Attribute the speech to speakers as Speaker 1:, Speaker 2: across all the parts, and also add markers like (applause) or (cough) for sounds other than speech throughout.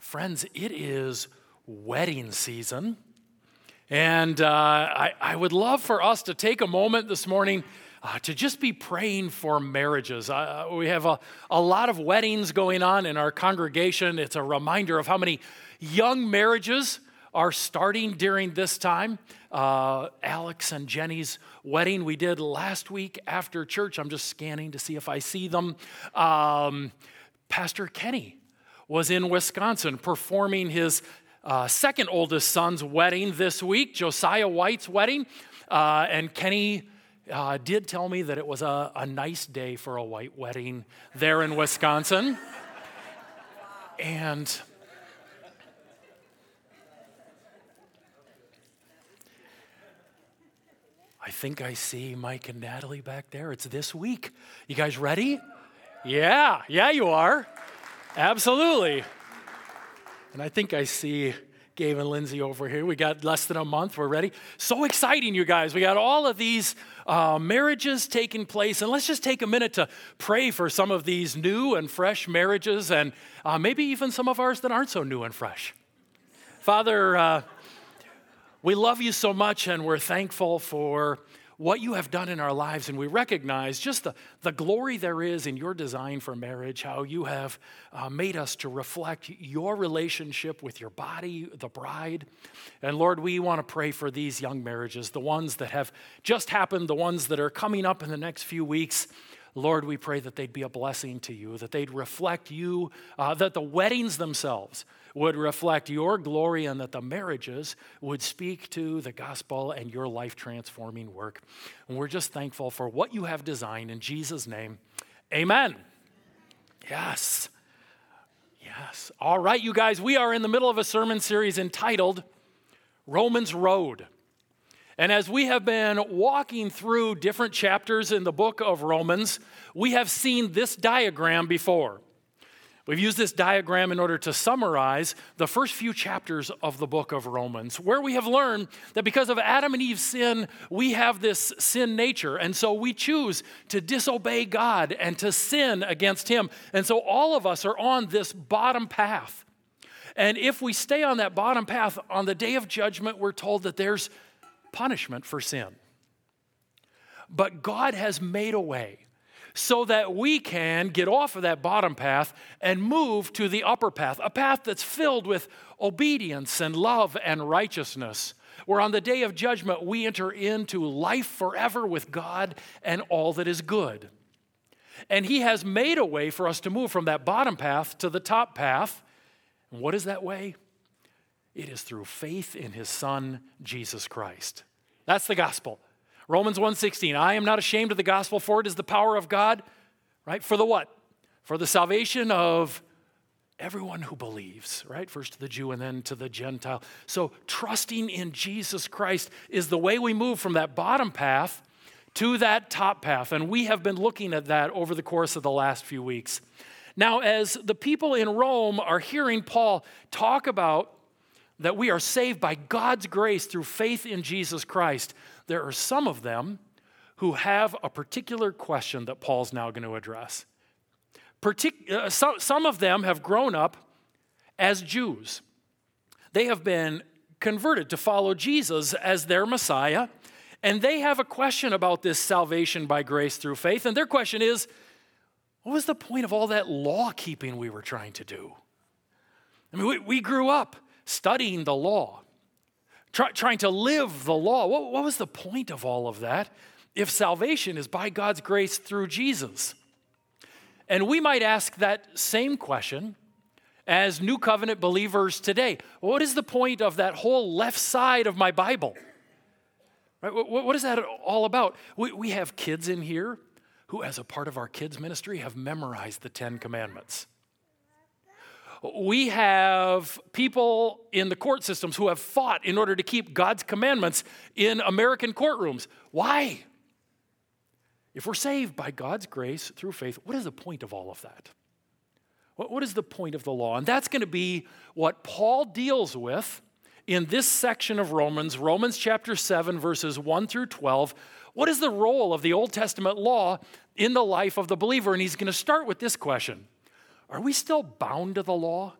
Speaker 1: friends, it is wedding season. And uh, I, I, would love for us to take a moment this morning uh, to just be praying for marriages. Uh, we have a, a lot of weddings going on in our congregation. It's a reminder of how many young marriages are starting during this time. Uh, Alex and Jenny's wedding we did last week after church. I'm just scanning to see if I see them. Um, Pastor Kenny was in Wisconsin performing his uh, second oldest son's wedding this week, Josiah White's wedding. Uh, and Kenny uh, did tell me that it was a, a nice day for a white wedding there in Wisconsin. and I think I see Mike and Natalie back there. It's this week. You guys ready? Yeah, yeah, you are. Absolutely. And I think I see Gabe and Lindsay over here. We got less than a month. We're ready. So exciting, you guys. We got all of these uh, marriages taking place. And let's just take a minute to pray for some of these new and fresh marriages and uh, maybe even some of ours that aren't so new and fresh. Father, uh, we love you so much and we're thankful for what you have done in our lives, and we recognize just the, the glory there is in your design for marriage, how you have uh, made us to reflect your relationship with your body, the bride. And Lord, we want to pray for these young marriages, the ones that have just happened, the ones that are coming up in the next few weeks. Lord, we pray that they'd be a blessing to you, that they'd reflect you, uh, that the weddings themselves would reflect your glory and that the marriages would speak to the gospel and your life transforming work. And we're just thankful for what you have designed in Jesus' name. Amen. Yes. Yes. All right, you guys, we are in the middle of a sermon series entitled Romans Road. And as we have been walking through different chapters in the book of Romans, we have seen this diagram before. We've used this diagram in order to summarize the first few chapters of the book of Romans, where we have learned that because of Adam and Eve's sin, we have this sin nature. And so we choose to disobey God and to sin against Him. And so all of us are on this bottom path. And if we stay on that bottom path, on the day of judgment, we're told that there's punishment for sin. But God has made a way so that we can get off of that bottom path and move to the upper path, a path that's filled with obedience and love and righteousness. Where on the day of judgment, we enter into life forever with God and all that is good. And He has made a way for us to move from that bottom path to the top path. And what is that way? It is through faith in His Son, Jesus Christ. That's the gospel. Romans 1:16, I am not ashamed of the gospel for it is the power of God, right? For the what? For the salvation of everyone who believes, right? First to the Jew and then to the Gentile. So trusting in Jesus Christ is the way we move from that bottom path to that top path. And we have been looking at that over the course of the last few weeks. Now, as the people in Rome are hearing Paul talk about that we are saved by God's grace through faith in Jesus Christ, there are some of them who have a particular question that Paul's now going to address. Partic- uh, some, some of them have grown up as Jews. They have been converted to follow Jesus as their Messiah, and they have a question about this salvation by grace through faith. And their question is what was the point of all that law keeping we were trying to do? I mean, we, we grew up studying the law, try, trying to live the law. What, what was the point of all of that if salvation is by God's grace through Jesus? And we might ask that same question as New Covenant believers today. What is the point of that whole left side of my Bible? Right? What is that all about? We have kids in here who, as a part of our kids' ministry, have memorized the Ten Commandments. We have people in the court systems who have fought in order to keep God's commandments in American courtrooms. Why? If we're saved by God's grace through faith, what is the point of all of that? What is the point of the law? And that's going to be what Paul deals with in this section of Romans, Romans chapter 7, verses 1 through 12. What is the role of the Old Testament law in the life of the believer? And he's going to start with this question are we still bound to the law?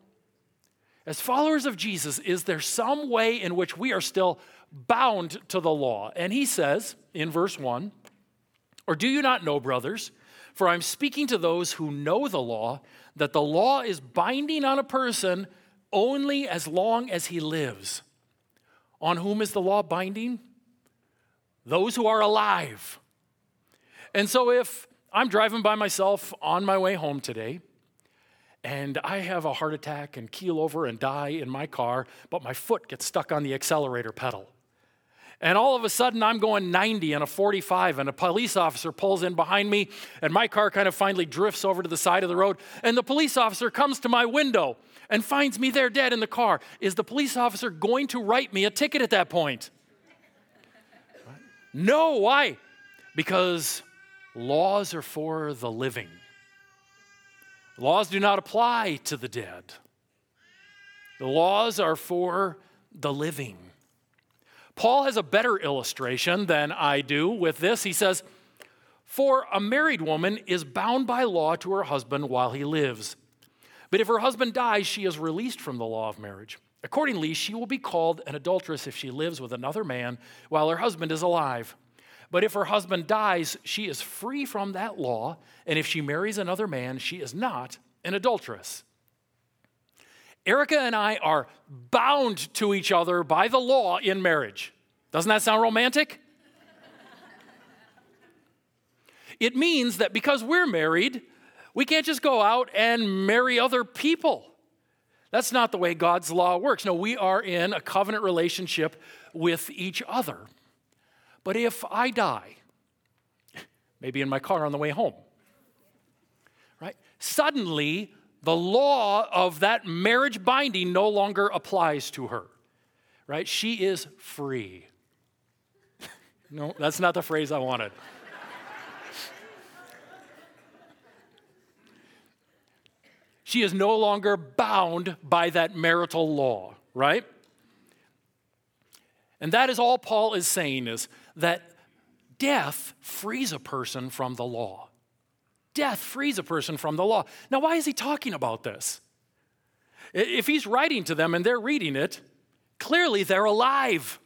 Speaker 1: As followers of Jesus, is there some way in which we are still bound to the law? And he says in verse 1 Or do you not know, brothers? For I'm speaking to those who know the law, that the law is binding on a person only as long as he lives. On whom is the law binding? Those who are alive. And so if I'm driving by myself on my way home today, and I have a heart attack and keel over and die in my car, but my foot gets stuck on the accelerator pedal. And all of a sudden, I'm going 90 and a 45, and a police officer pulls in behind me, and my car kind of finally drifts over to the side of the road. And the police officer comes to my window and finds me there dead in the car. Is the police officer going to write me a ticket at that point? No, why? Because laws are for the living. Laws do not apply to the dead. The laws are for the living. Paul has a better illustration than I do with this. He says, For a married woman is bound by law to her husband while he lives. But if her husband dies, she is released from the law of marriage. Accordingly, she will be called an adulteress if she lives with another man while her husband is alive. But if her husband dies, she is free from that law, and if she marries another man, she is not an adulteress. Erica and I are bound to each other by the law in marriage. Doesn't that sound romantic? it means that because we're married, we can't just go out and marry other people. That's not the way God's law works. No, we are in a covenant relationship with each other. But if I die, maybe in my car on the way home, right? Suddenly, the law of that marriage binding no longer applies to her, right? She is free. (laughs) no, that's not the phrase I wanted. she is no longer bound by that marital law, right? And that is all Paul is saying is that death frees a person from the law. Death frees a person from the law. Now, why is he talking about this? If he's writing to them and they're reading it, clearly they're alive.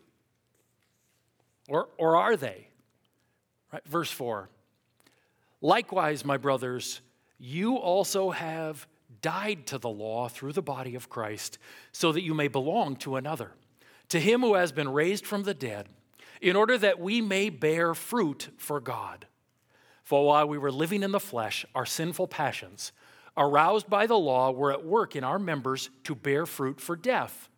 Speaker 1: Or, or are they? Right, verse 4 Likewise, my brothers, you also have died to the law through the body of Christ, so that you may belong to another, to him who has been raised from the dead in order that we may bear fruit for God. For while we were living in the flesh, our sinful passions, aroused by the law, were at work in our members to bear fruit for death.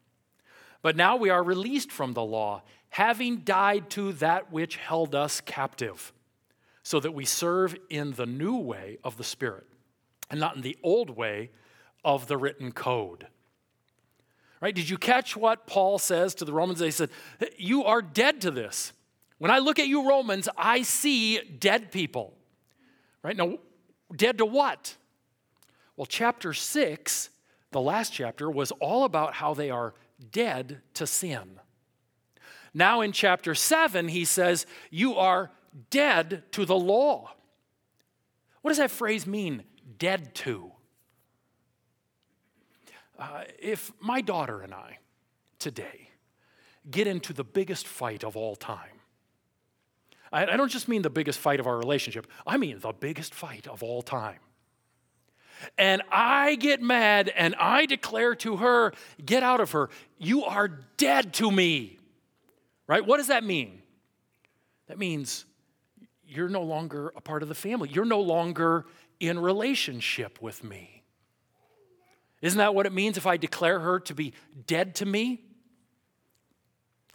Speaker 1: But now we are released from the law, having died to that which held us captive, so that we serve in the new way of the Spirit, and not in the old way of the written code. Right? Did you catch what Paul says to the Romans? They said, You are dead to this. When I look at you, Romans, I see dead people. Right? Now, dead to what? Well, chapter six, the last chapter, was all about how they are dead to sin. Now, in chapter seven, he says, You are dead to the law. What does that phrase mean, dead to? Uh, if my daughter and I today get into the biggest fight of all time, I, I don't just mean the biggest fight of our relationship, I mean the biggest fight of all time. And I get mad and I declare to her, Get out of her. You are dead to me. Right? What does that mean? That means you're no longer a part of the family. You're no longer in relationship with me. Isn't that what it means if I declare her to be dead to me?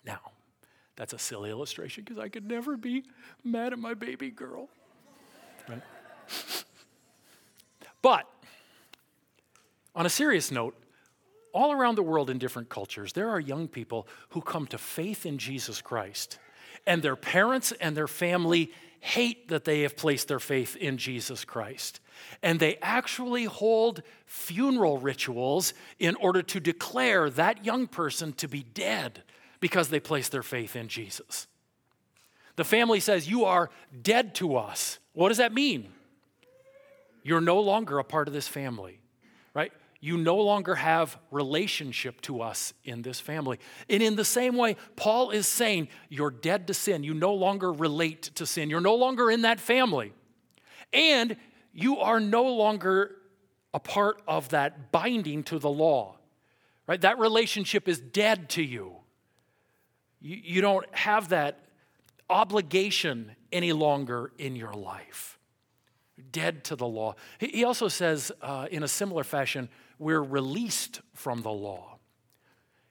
Speaker 1: Now, that's a silly illustration because I could never be mad at my baby girl. Right? But on a serious note, all around the world in different cultures, there are young people who come to faith in Jesus Christ, and their parents and their family hate that they have placed their faith in Jesus Christ. And they actually hold funeral rituals in order to declare that young person to be dead because they placed their faith in Jesus. The family says, You are dead to us. What does that mean? You're no longer a part of this family, right? you no longer have relationship to us in this family. And in the same way, Paul is saying, You're dead to sin. You no longer relate to sin. You're no longer in that family. And you are no longer a part of that binding to the law. Right? That relationship is dead to you. You, you don't have that obligation any longer in your life. Dead to the law. He also says, uh, in a similar fashion, we're released from the law.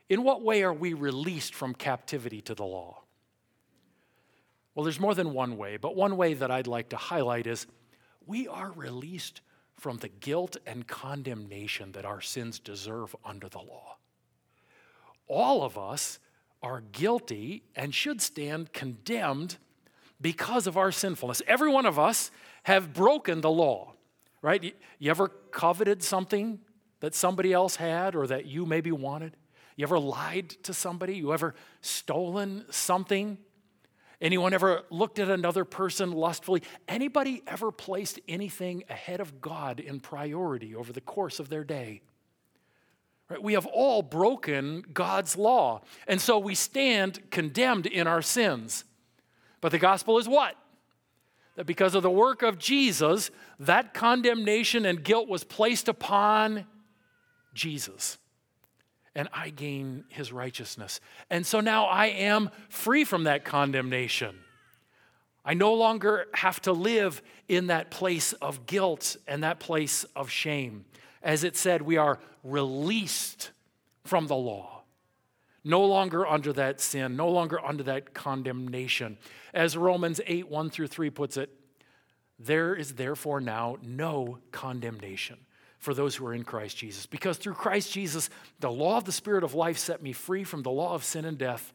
Speaker 1: In what way are we released from captivity to the law? Well, there's more than one way, but one way that I'd like to highlight is we are released from the guilt and condemnation that our sins deserve under the law. All of us are guilty and should stand condemned because of our sinfulness. Every one of us have broken the law, right? You ever coveted something that somebody else had or that you maybe wanted? You ever lied to somebody? You ever stolen something? Anyone ever looked at another person lustfully? Anybody ever placed anything ahead of God in priority over the course of their day? Right? We have all broken God's law, and so we stand condemned in our sins. But the gospel is what? That because of the work of Jesus, that condemnation and guilt was placed upon Jesus. And I gain his righteousness. And so now I am free from that condemnation. I no longer have to live in that place of guilt and that place of shame. As it said, we are released from the law, no longer under that sin, no longer under that condemnation. As Romans 8 1 through 3 puts it, there is therefore now no condemnation for those who are in Christ Jesus. Because through Christ Jesus, the law of the Spirit of life set me free from the law of sin and death.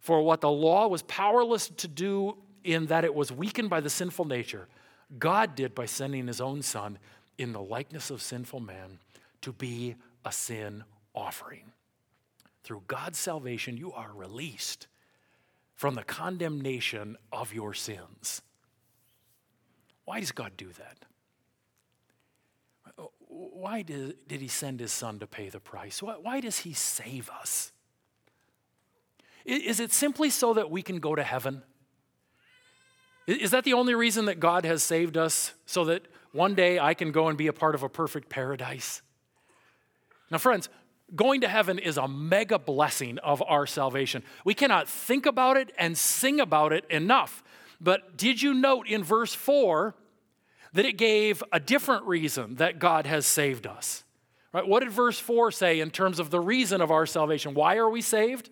Speaker 1: For what the law was powerless to do in that it was weakened by the sinful nature, God did by sending his own Son in the likeness of sinful man to be a sin offering. Through God's salvation, you are released from the condemnation of your sins. Why does God do that? Why did, did he send his son to pay the price? Why, why does he save us? Is it simply so that we can go to heaven? Is that the only reason that God has saved us? So that one day I can go and be a part of a perfect paradise? Now, friends, going to heaven is a mega blessing of our salvation. We cannot think about it and sing about it enough. But did you note in verse 4 that it gave a different reason that God has saved us. Right? What did verse 4 say in terms of the reason of our salvation? Why are we saved?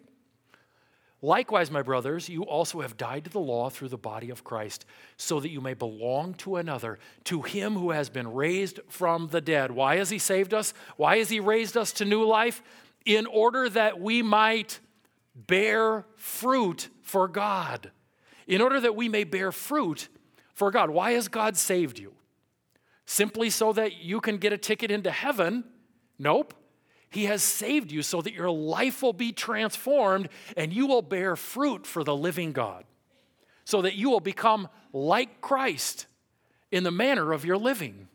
Speaker 1: Likewise, my brothers, you also have died to the law through the body of Christ, so that you may belong to another, to him who has been raised from the dead. Why has he saved us? Why has he raised us to new life? In order that we might bear fruit for God. In order that we may bear fruit for God. Why has God saved you? Simply so that you can get a ticket into heaven? Nope. He has saved you so that your life will be transformed and you will bear fruit for the living God. So that you will become like Christ in the manner of your living.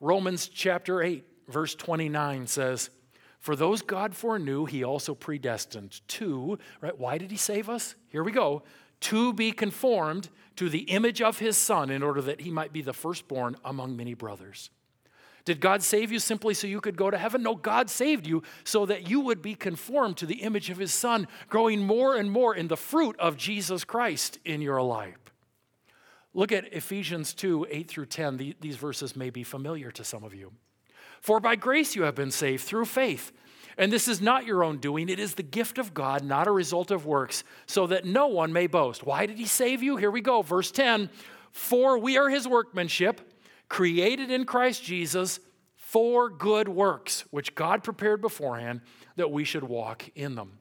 Speaker 1: Romans chapter 8, verse 29 says, For those God foreknew, he also predestined to, right? Why did he save us? Here we go. To be conformed to the image of his son in order that he might be the firstborn among many brothers. Did God save you simply so you could go to heaven? No, God saved you so that you would be conformed to the image of his son, growing more and more in the fruit of Jesus Christ in your life. Look at Ephesians 2 8 through 10. These verses may be familiar to some of you. For by grace you have been saved through faith. And this is not your own doing, it is the gift of God, not a result of works, so that no one may boast. Why did he save you? Here we go, verse 10 For we are his workmanship, created in Christ Jesus for good works, which God prepared beforehand that we should walk in them.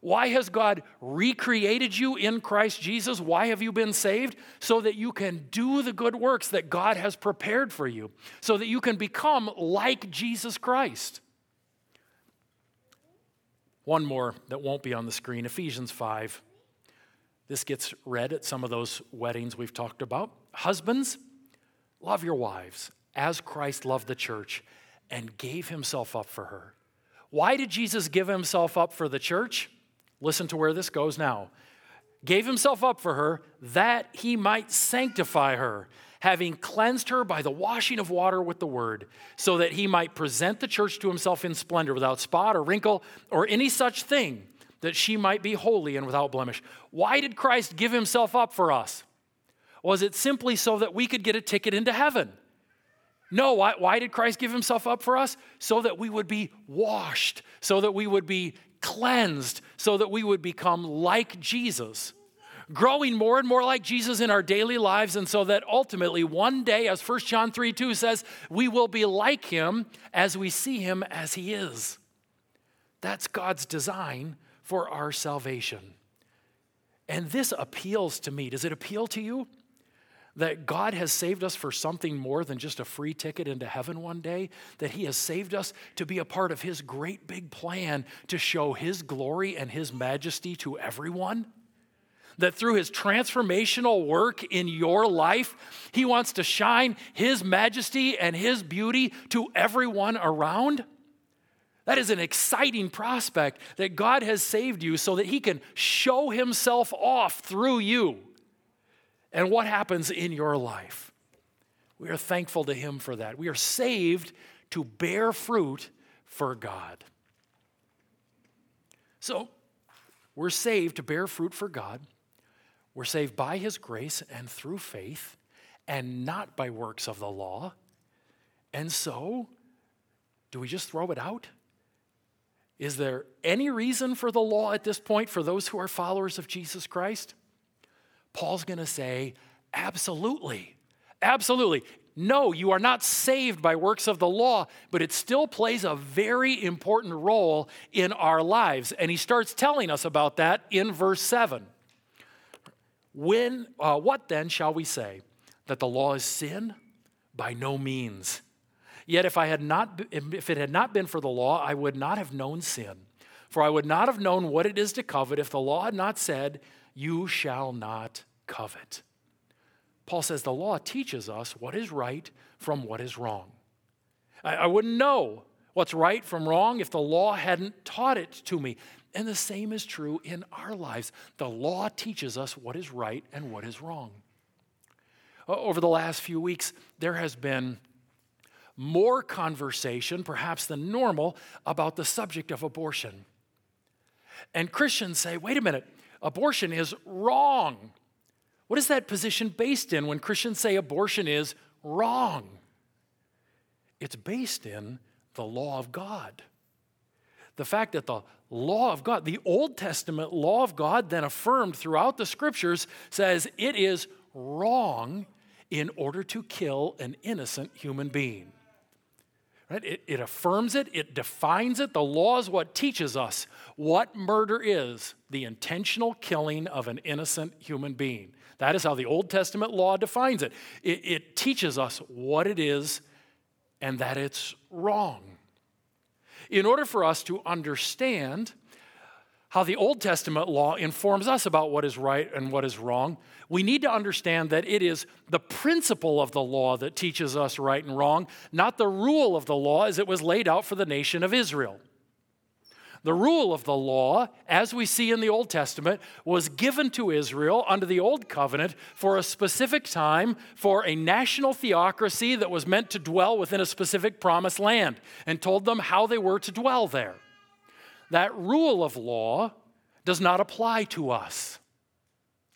Speaker 1: Why has God recreated you in Christ Jesus? Why have you been saved? So that you can do the good works that God has prepared for you, so that you can become like Jesus Christ. One more that won't be on the screen Ephesians 5. This gets read at some of those weddings we've talked about. Husbands, love your wives as Christ loved the church and gave himself up for her. Why did Jesus give himself up for the church? Listen to where this goes now. Gave himself up for her that he might sanctify her, having cleansed her by the washing of water with the word, so that he might present the church to himself in splendor, without spot or wrinkle or any such thing, that she might be holy and without blemish. Why did Christ give himself up for us? Was it simply so that we could get a ticket into heaven? No, why, why, did Christ give himself up for us? So that we would be washed, so that we would be cleansed, so that we would become like Jesus. Growing more and more like Jesus in our daily lives, and so that ultimately one day, as 1 John 3 2 says, we will be like him as we see him as he is. That's God's design for our salvation. And this appeals to me. Does it appeal to you? that God has saved us for something more than just a free ticket into heaven one day, that He has saved us to be a part of His great big plan to show His glory and His majesty to everyone. That through His transformational work in your life, He wants to shine His majesty and His beauty to everyone around. That is an exciting prospect that God has saved you so that He can show Himself off through you and what happens in your life. We are thankful to Him for that. We are saved to bear fruit for God. So, we're saved to bear fruit for God. We're saved by His grace and through faith, and not by works of the law. And so, do we just throw it out? Is there any reason for the law at this point for those who are followers of Jesus Christ? Paul's going to say, absolutely, absolutely. No, you are not saved by works of the law, but it still plays a very important role in our lives. And he starts telling us about that in verse 7. When, uh, what then shall we say? That the law is sin? By no means. Yet if, I had not, if it had not been for the law, I would not have known sin. For I would not have known what it is to covet if the law had not said, You shall not covet. Paul says the law teaches us what is right from what is wrong. I, I wouldn't know what's right from wrong if the law hadn't taught it to me. And the same is true in our lives. The law teaches us what is right and what is wrong. Over the last few weeks, there has been more conversation, perhaps than normal, about the subject of abortion. And Christians say, wait a minute, abortion is wrong. What is that position based in when Christians say abortion is wrong? It's based in the law of God. The fact that the law of God, the Old Testament law of God, then affirmed throughout the scriptures, says it is wrong in order to kill an innocent human being. Right? It, it affirms it, it defines it. The law is what teaches us what murder is the intentional killing of an innocent human being. That is how the Old Testament law defines it. It, it teaches us what it is and that it's wrong. In order for us to understand how the Old Testament law informs us about what is right and what is wrong, we need to understand that it is the principle of the law that teaches us right and wrong, not the rule of the law as it was laid out for the nation of Israel. The rule of the law, as we see in the Old Testament, was given to Israel under the Old Covenant for a specific time for a national theocracy that was meant to dwell within a specific promised land and told them how they were to dwell there. That rule of law does not apply to us.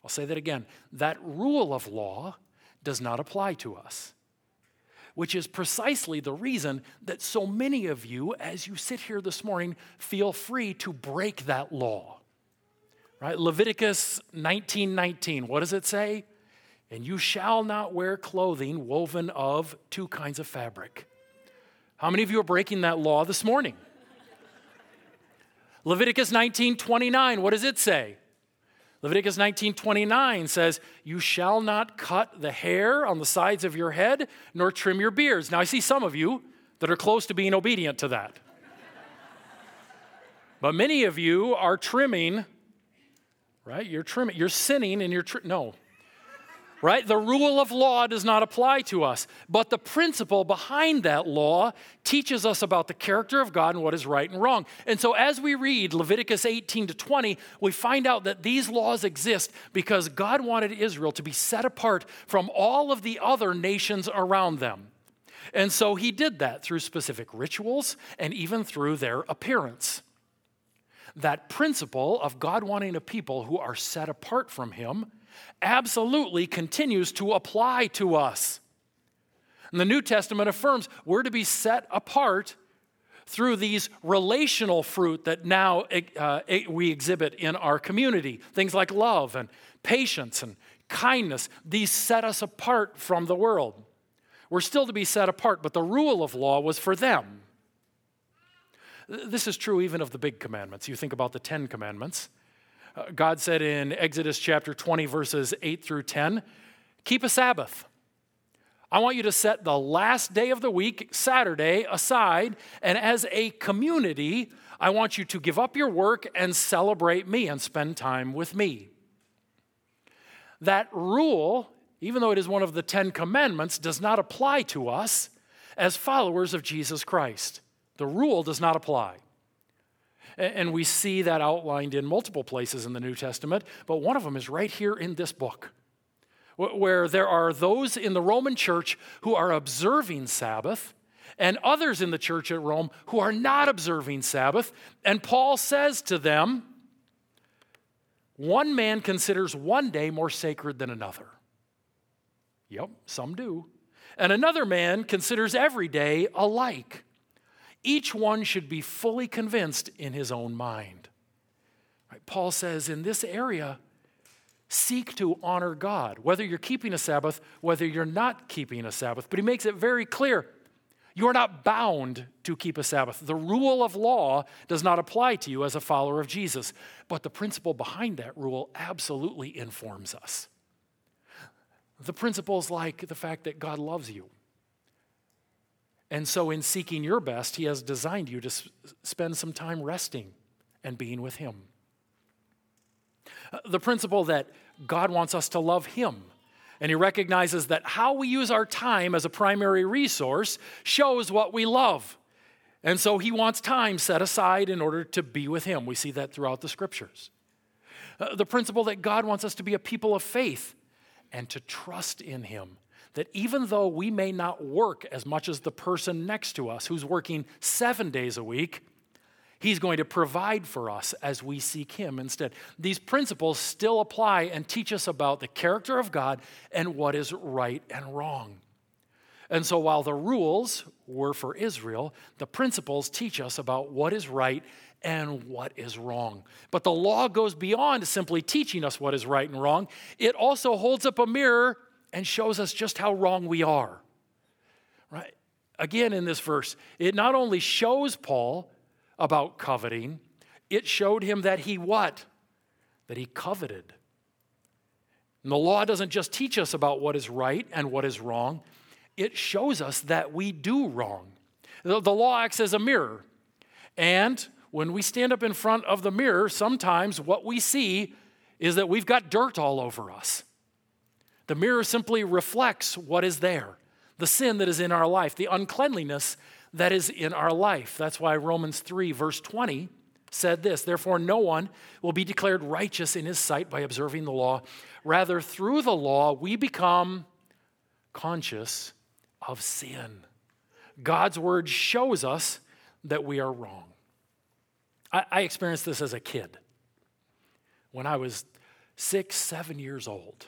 Speaker 1: I'll say that again. That rule of law does not apply to us which is precisely the reason that so many of you, as you sit here this morning, feel free to break that law. Right? Leviticus 19:19, what does it say? And you shall not wear clothing woven of two kinds of fabric. How many of you are breaking that law this morning? Leviticus 19:29, what does it say? Leviticus 19:29 says, "You shall not cut the hair on the sides of your head nor trim your beards." Now I see some of you that are close to being obedient to that. but many of you are trimming, right? You're trimming, you're sinning and you're tri- no. Right? The rule of law does not apply to us, but the principle behind that law teaches us about the character of God and what is right and wrong. And so as we read Leviticus 18 to 20, we find out that these laws exist because God wanted Israel to be set apart from all of the other nations around them. And so he did that through specific rituals and even through their appearance. That principle of God wanting a people who are set apart from him absolutely continues to apply to us. And the New Testament affirms we're to be set apart through these relational fruit that now uh, we exhibit in our community. Things like love and patience and kindness. These set us apart from the world. We're still to be set apart, but the rule of law was for them. This is true even of the big commandments. You think about the Ten Commandments. Uh, God said in Exodus chapter 20, verses 8 through 10, keep a Sabbath. I want you to set the last day of the week, Saturday, aside, and as a community, I want you to give up your work and celebrate me and spend time with me. That rule, even though it is one of the Ten Commandments, does not apply to us as followers of Jesus Christ. The rule does not apply. And we see that outlined in multiple places in the New Testament, but one of them is right here in this book, where there are those in the Roman church who are observing Sabbath, and others in the church at Rome who are not observing Sabbath. And Paul says to them, One man considers one day more sacred than another. Yep, some do. And another man considers every day alike. Each one should be fully convinced in his own mind. Right? Paul says in this area, seek to honor God, whether you're keeping a Sabbath, whether you're not keeping a Sabbath. But he makes it very clear you are not bound to keep a Sabbath. The rule of law does not apply to you as a follower of Jesus, but the principle behind that rule absolutely informs us. The principles like the fact that God loves you and so, in seeking your best, He has designed you to spend some time resting and being with Him. The principle that God wants us to love Him. And he recognizes that how we use our time as a primary resource shows what we love. And so he wants time set aside in order to be with him. We see that throughout the scriptures. Uh, the principle that God wants us to be a people of faith and to trust in him that even though we may not work as much as the person next to us who's working seven days a week, He's going to provide for us as we seek Him instead. These principles still apply and teach us about the character of God and what is right and wrong. And so, while the rules were for Israel, the principles teach us about what is right and what is wrong. But the law goes beyond simply teaching us what is right and wrong, it also holds up a mirror and shows us just how wrong we are. Right? Again, in this verse, it not only shows Paul about coveting, it showed him that he what? That he coveted. And the law doesn't just teach us about what is right and what is wrong, it shows us that we do wrong. The, the law acts as a mirror. And when we stand up in front of the mirror, sometimes what we see is that we've got dirt all over us. The mirror simply reflects what is there the sin that is in our life, the uncleanliness that is in our life. That's why Romans 3, verse 20 said this Therefore, no one will be declared righteous in his sight by observing the law. Rather, through the law, we become conscious of sin. God's word shows us that we are wrong. I, I experienced this as a kid when I was six, seven years old.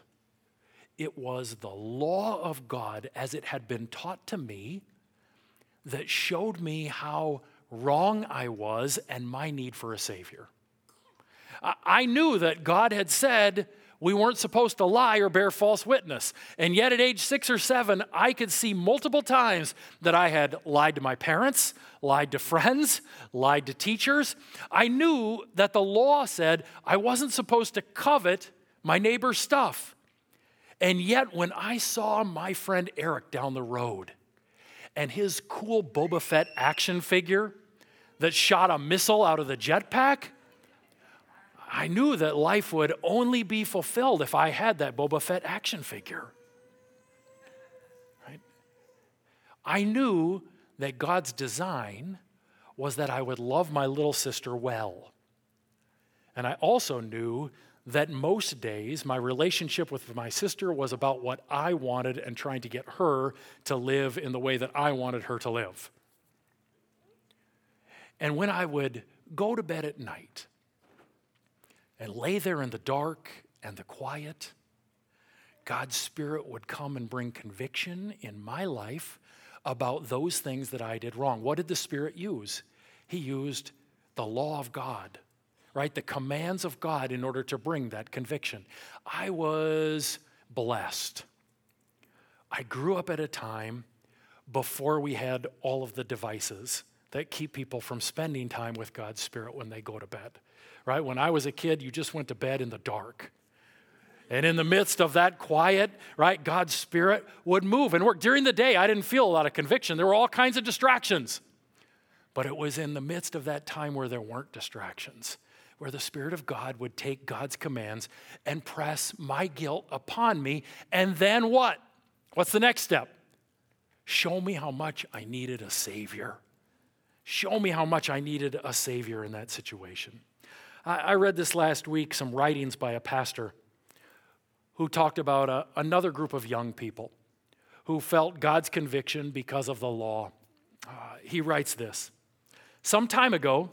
Speaker 1: It was the law of God as it had been taught to me that showed me how wrong I was and my need for a Savior. I knew that God had said we weren't supposed to lie or bear false witness. And yet, at age six or seven, I could see multiple times that I had lied to my parents, lied to friends, lied to teachers. I knew that the law said I wasn't supposed to covet my neighbor's stuff. And yet, when I saw my friend Eric down the road and his cool Boba Fett action figure that shot a missile out of the jetpack, I knew that life would only be fulfilled if I had that Boba Fett action figure. Right? I knew that God's design was that I would love my little sister well. And I also knew that most days my relationship with my sister was about what I wanted and trying to get her to live in the way that I wanted her to live. And when I would go to bed at night and lay there in the dark and the quiet, God's Spirit would come and bring conviction in my life about those things that I did wrong. What did the Spirit use? He used the law of God, right? The commands of God in order to bring that conviction. I was blessed. I grew up at a time before we had all of the devices that keep people from spending time with God's Spirit when they go to bed, right? When I was a kid, you just went to bed in the dark. And in the midst of that quiet, right, God's Spirit would move and work. During the day, I didn't feel a lot of conviction. There were all kinds of distractions. But it was in the midst of that time where there weren't distractions, where the Spirit of God would take God's commands and press my guilt upon me. And then what? What's the next step? Show me how much I needed a Savior. Show me how much I needed a Savior in that situation. I, read this last week, some writings by a pastor who talked about a, another group of young people who felt God's conviction because of the law. Uh, he writes this Some time ago,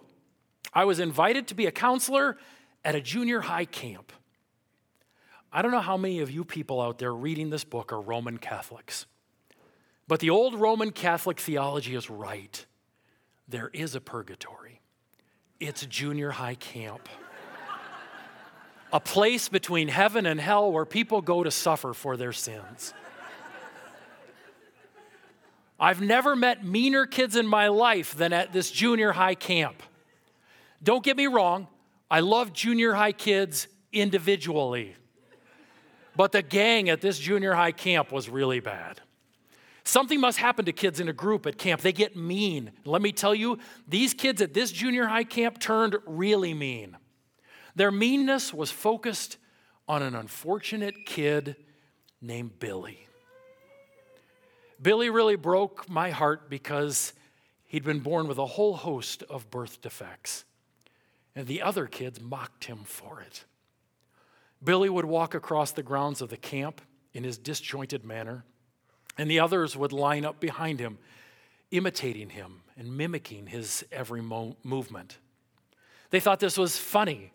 Speaker 1: I was invited to be a counselor at a junior high camp. I don't know how many of you people out there reading this book are Roman Catholics, but the old Roman Catholic theology is right there is a purgatory. It's junior high camp. a place between heaven and hell where people go to suffer for their sins. I've never met meaner kids in my life than at this junior high camp. Don't get me wrong, I love junior high kids individually. But the gang at this junior high camp was really bad. Something must happen to kids in a group at camp. They get mean. Let me tell you, these kids at this junior high camp turned really mean. Their meanness was focused on an unfortunate kid named Billy. Billy really broke my heart because he'd been born with a whole host of birth defects, and the other kids mocked him for it. Billy would walk across the grounds of the camp in his disjointed manner and the others would line up behind him, imitating him and mimicking his every mo- movement. They thought this was funny.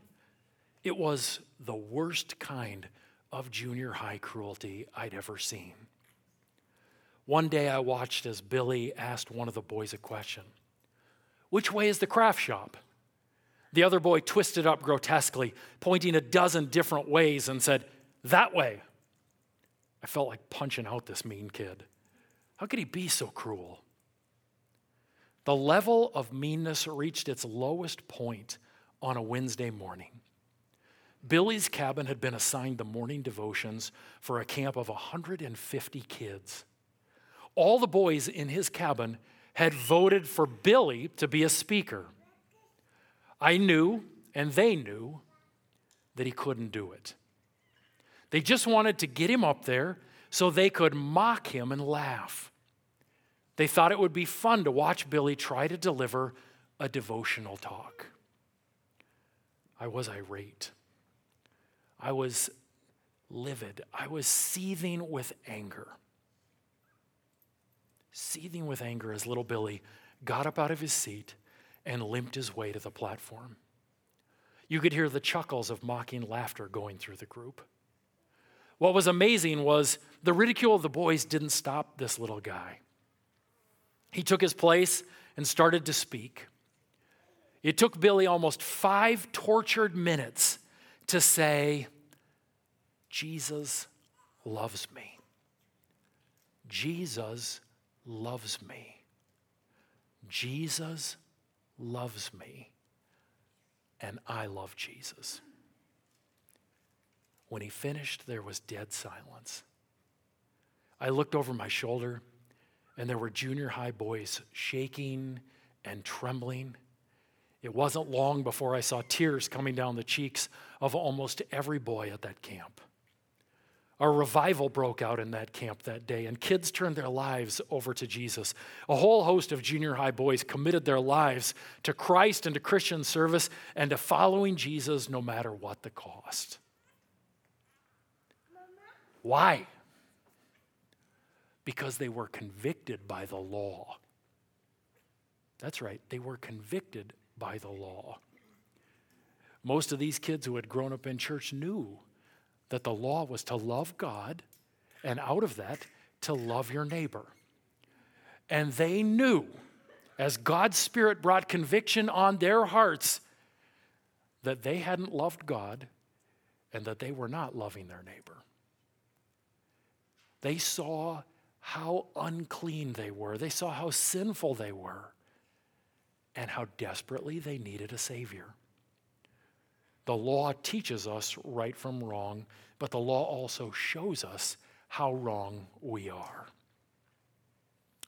Speaker 1: It was the worst kind of junior high cruelty I'd ever seen. One day I watched as Billy asked one of the boys a question Which way is the craft shop? The other boy twisted up grotesquely, pointing a dozen different ways, and said, That way. I felt like punching out this mean kid. How could he be so cruel? The level of meanness reached its lowest point on a Wednesday morning. Billy's cabin had been assigned the morning devotions for a camp of 150 kids. All the boys in his cabin had voted for Billy to be a speaker. I knew, and they knew, that he couldn't do it. They just wanted to get him up there so they could mock him and laugh. They thought it would be fun to watch Billy try to deliver a devotional talk. I was irate. I was livid. I was seething with anger. Seething with anger as little Billy got up out of his seat and limped his way to the platform. You could hear the chuckles of mocking laughter going through the group. What was amazing was the ridicule of the boys didn't stop this little guy. He took his place and started to speak. It took Billy almost five tortured minutes to say, Jesus loves me. Jesus loves me. Jesus loves me. And I love Jesus. When he finished, there was dead silence. I looked over my shoulder, and there were junior high boys shaking and trembling. It wasn't long before I saw tears coming down the cheeks of almost every boy at that camp. A revival broke out in that camp that day, and kids turned their lives over to Jesus. A whole host of junior high boys committed their lives to Christ and to Christian service and to following Jesus no matter what the cost. Why? Because they were convicted by the law. That's right, they were convicted by the law. Most of these kids who had grown up in church knew that the law was to love God, and out of that, to love your neighbor. And they knew, as God's Spirit brought conviction on their hearts, that they hadn't loved God and that they were not loving their neighbor. They saw how unclean they were, they saw how sinful they were, and how desperately they needed a Savior. The law teaches us right from wrong, but the law also shows us how wrong we are.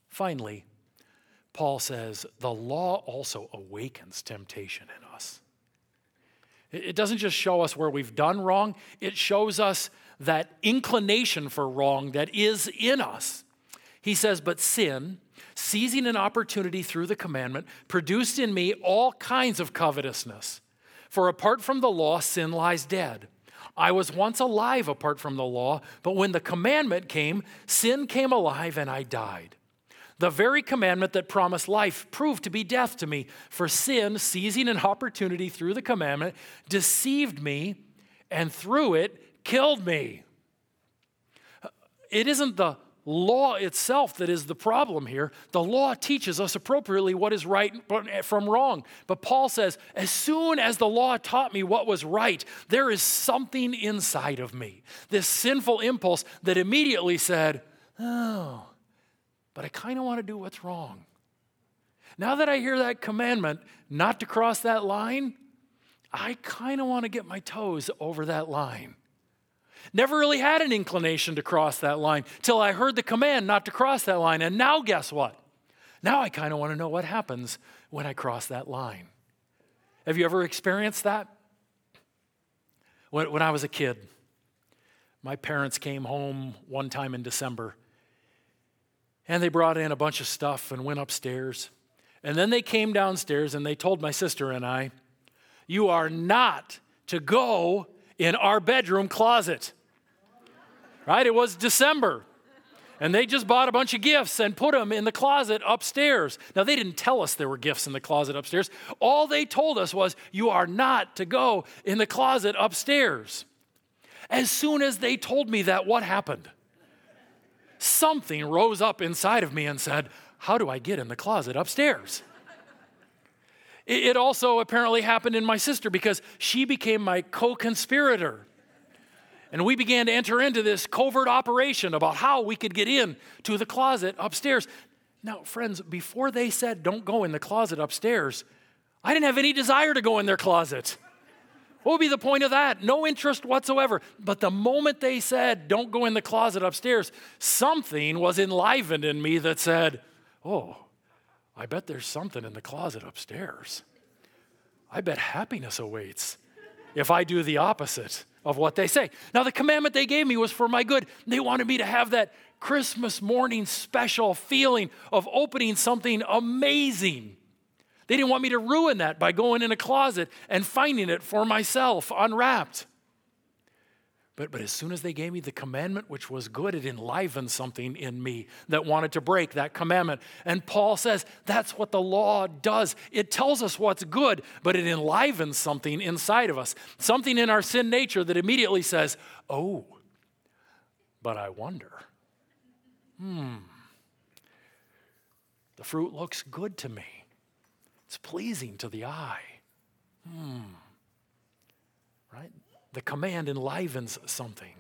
Speaker 1: Finally, Paul says the law also awakens temptation in us. It doesn't just show us where we've done wrong, it shows us that inclination for wrong that is in us. He says, But sin, seizing an opportunity through the commandment, produced in me all kinds of covetousness. For apart from the law, sin lies dead. I was once alive apart from the law, but when the commandment came, sin came alive and I died. The very commandment that promised life proved to be death to me, for sin, seizing an opportunity through the commandment, deceived me and through it killed me. It isn't the law itself that is the problem here. The law teaches us appropriately what is right from wrong. But Paul says, as soon as the law taught me what was right, there is something inside of me, this sinful impulse that immediately said, Oh, but I kind of want to do what's wrong. Now that I hear that commandment not to cross that line, I kind of want to get my toes over that line. Never really had an inclination to cross that line till I heard the command not to cross that line. And now, guess what? Now I kind of want to know what happens when I cross that line. Have you ever experienced that? When, when I was a kid, my parents came home one time in December and they brought in a bunch of stuff and went upstairs. And then they came downstairs and they told my sister and I, You are not to go in our bedroom closet right? It was December. And they just bought a bunch of gifts and put them in the closet upstairs. Now, they didn't tell us there were gifts in the closet upstairs. All they told us was, You are not to go in the closet upstairs. As soon as they told me that, what happened? Something rose up inside of me and said, How do I get in the closet upstairs? It also apparently happened in my sister because she became my co conspirator. And we began to enter into this covert operation about how we could get in to the closet upstairs. Now, friends, before they said don't go in the closet upstairs, I didn't have any desire to go in their closet. What would be the point of that? No interest whatsoever. But the moment they said, don't go in the closet upstairs, something was enlivened in me that said, oh, I bet there's something in the closet upstairs. I bet happiness awaits if I do the opposite of what they say. Now, the commandment they gave me was for my good. They wanted me to have that Christmas morning special feeling of opening something amazing. They didn't want me to ruin that by going in a closet and finding it for myself unwrapped. But, but as soon as they gave me the commandment, which was good, it enlivened something in me that wanted to break that commandment. And Paul says that's what the law does. It tells us what's good, but it enlivens something inside of us, something in our sin nature that immediately says, oh, but I wonder. Hmm. The fruit looks good to me, it's pleasing to the eye. Hmm. The command enlivens something.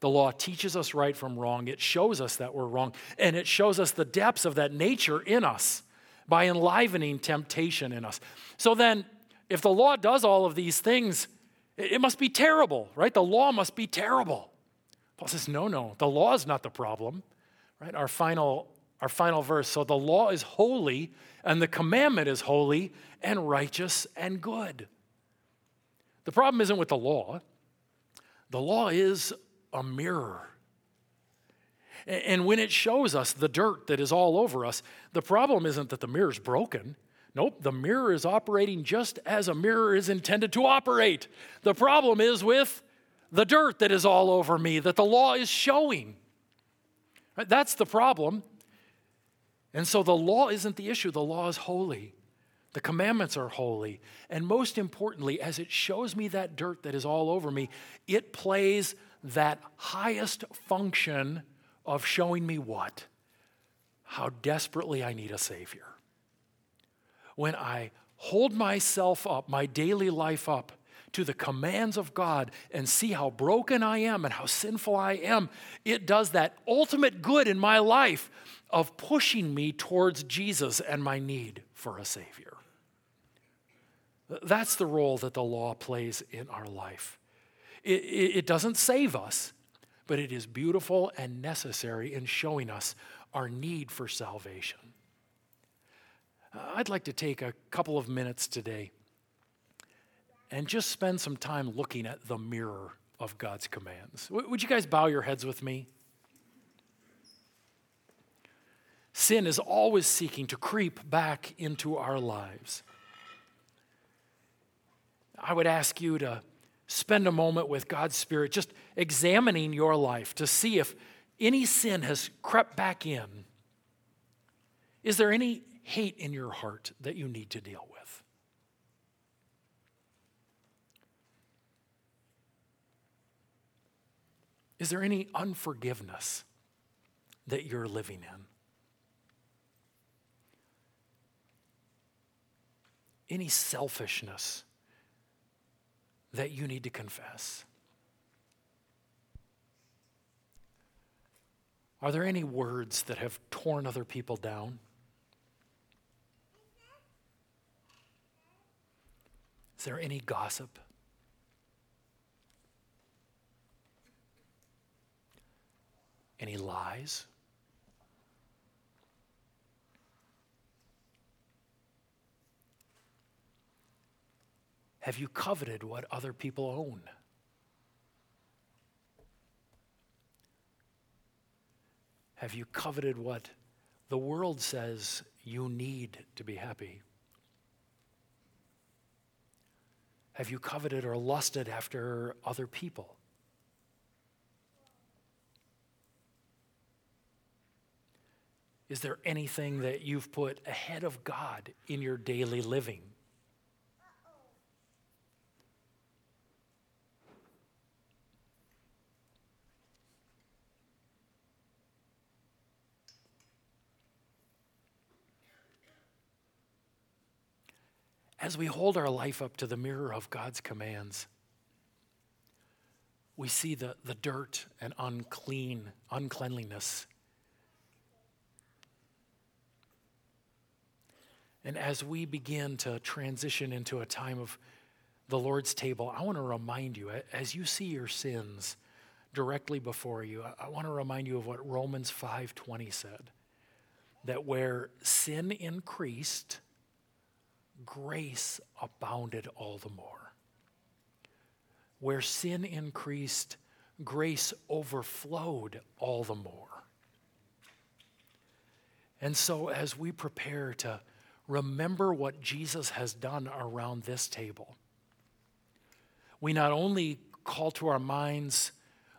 Speaker 1: The law teaches us right from wrong. It shows us that we're wrong. And it shows us the depths of that nature in us by enlivening temptation in us. So then, if the law does all of these things, it must be terrible, right? The law must be terrible. Paul says, no, no, the law is not the problem, right? Our final our final verse. So the law is holy, and the commandment is holy, and righteous, and good. The problem isn't with the law, the law is a mirror. And when it shows us the dirt that is all over us, the problem isn't that the mirror is broken. Nope, the mirror is operating just as a mirror is intended to operate. The problem is with the dirt that is all over me that the law is showing. That's the problem. And so the law isn't the issue, the law is holy. The commandments are holy. And most importantly, as it shows me that dirt that is all over me, it plays that highest function of showing me what? How desperately I need a Savior. When I hold myself up, my daily life up, to the commands of God and see how broken I am and how sinful I am, it does that ultimate good in my life of pushing me towards Jesus and my need for a Savior. That's the role that the law plays in our life. It, it, it doesn't save us, but it is beautiful and necessary in showing us our need for salvation. I'd like to take a couple of minutes today and just spend some time looking at the mirror of God's commands. Would you guys bow your heads with me? Sin is always seeking to creep back into our lives. I would ask you to spend a moment with God's Spirit just examining your life to see if any sin has crept back in. Is there any hate in your heart that you need to deal with? Is there any unforgiveness that you're living in? Any selfishness that you need to confess? Are there any words that have torn other people down? Is there any gossip? Any lies? Have you coveted what other people own? Have you coveted what the world says you need to be happy? Have you coveted or lusted after other people? Is there anything that you've put ahead of God in your daily living? As we hold our life up to the mirror of God's commands, we see the, the dirt and unclean, uncleanliness And as we begin to transition into a time of the Lord's table, I want to remind you, as you see your sins directly before you, I want to remind you of what Romans 5:20 said. That where sin increased, grace abounded all the more. Where sin increased, grace overflowed all the more. And so, as we prepare to remember what Jesus has done around this table. We not only call to our minds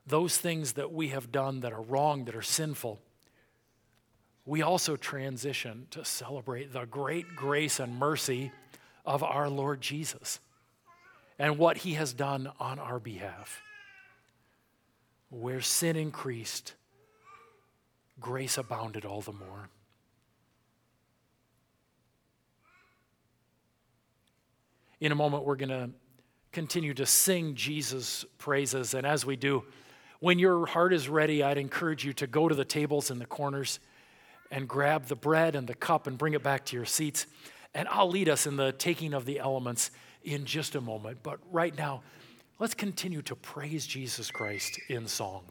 Speaker 1: those things that we have done that are wrong, that are sinful, we also transition to celebrate the great grace and mercy of our Lord Jesus and what he has done on our behalf. Where sin increased, grace abounded all the more. In a moment, we're going to continue to sing Jesus' praises. And as we do, when your heart is ready, I'd encourage you to go to the tables in the corners and grab the bread and the cup and bring it back to your seats. And I'll lead us in the taking of the elements in just a moment. But right now, let's continue to praise Jesus Christ in song.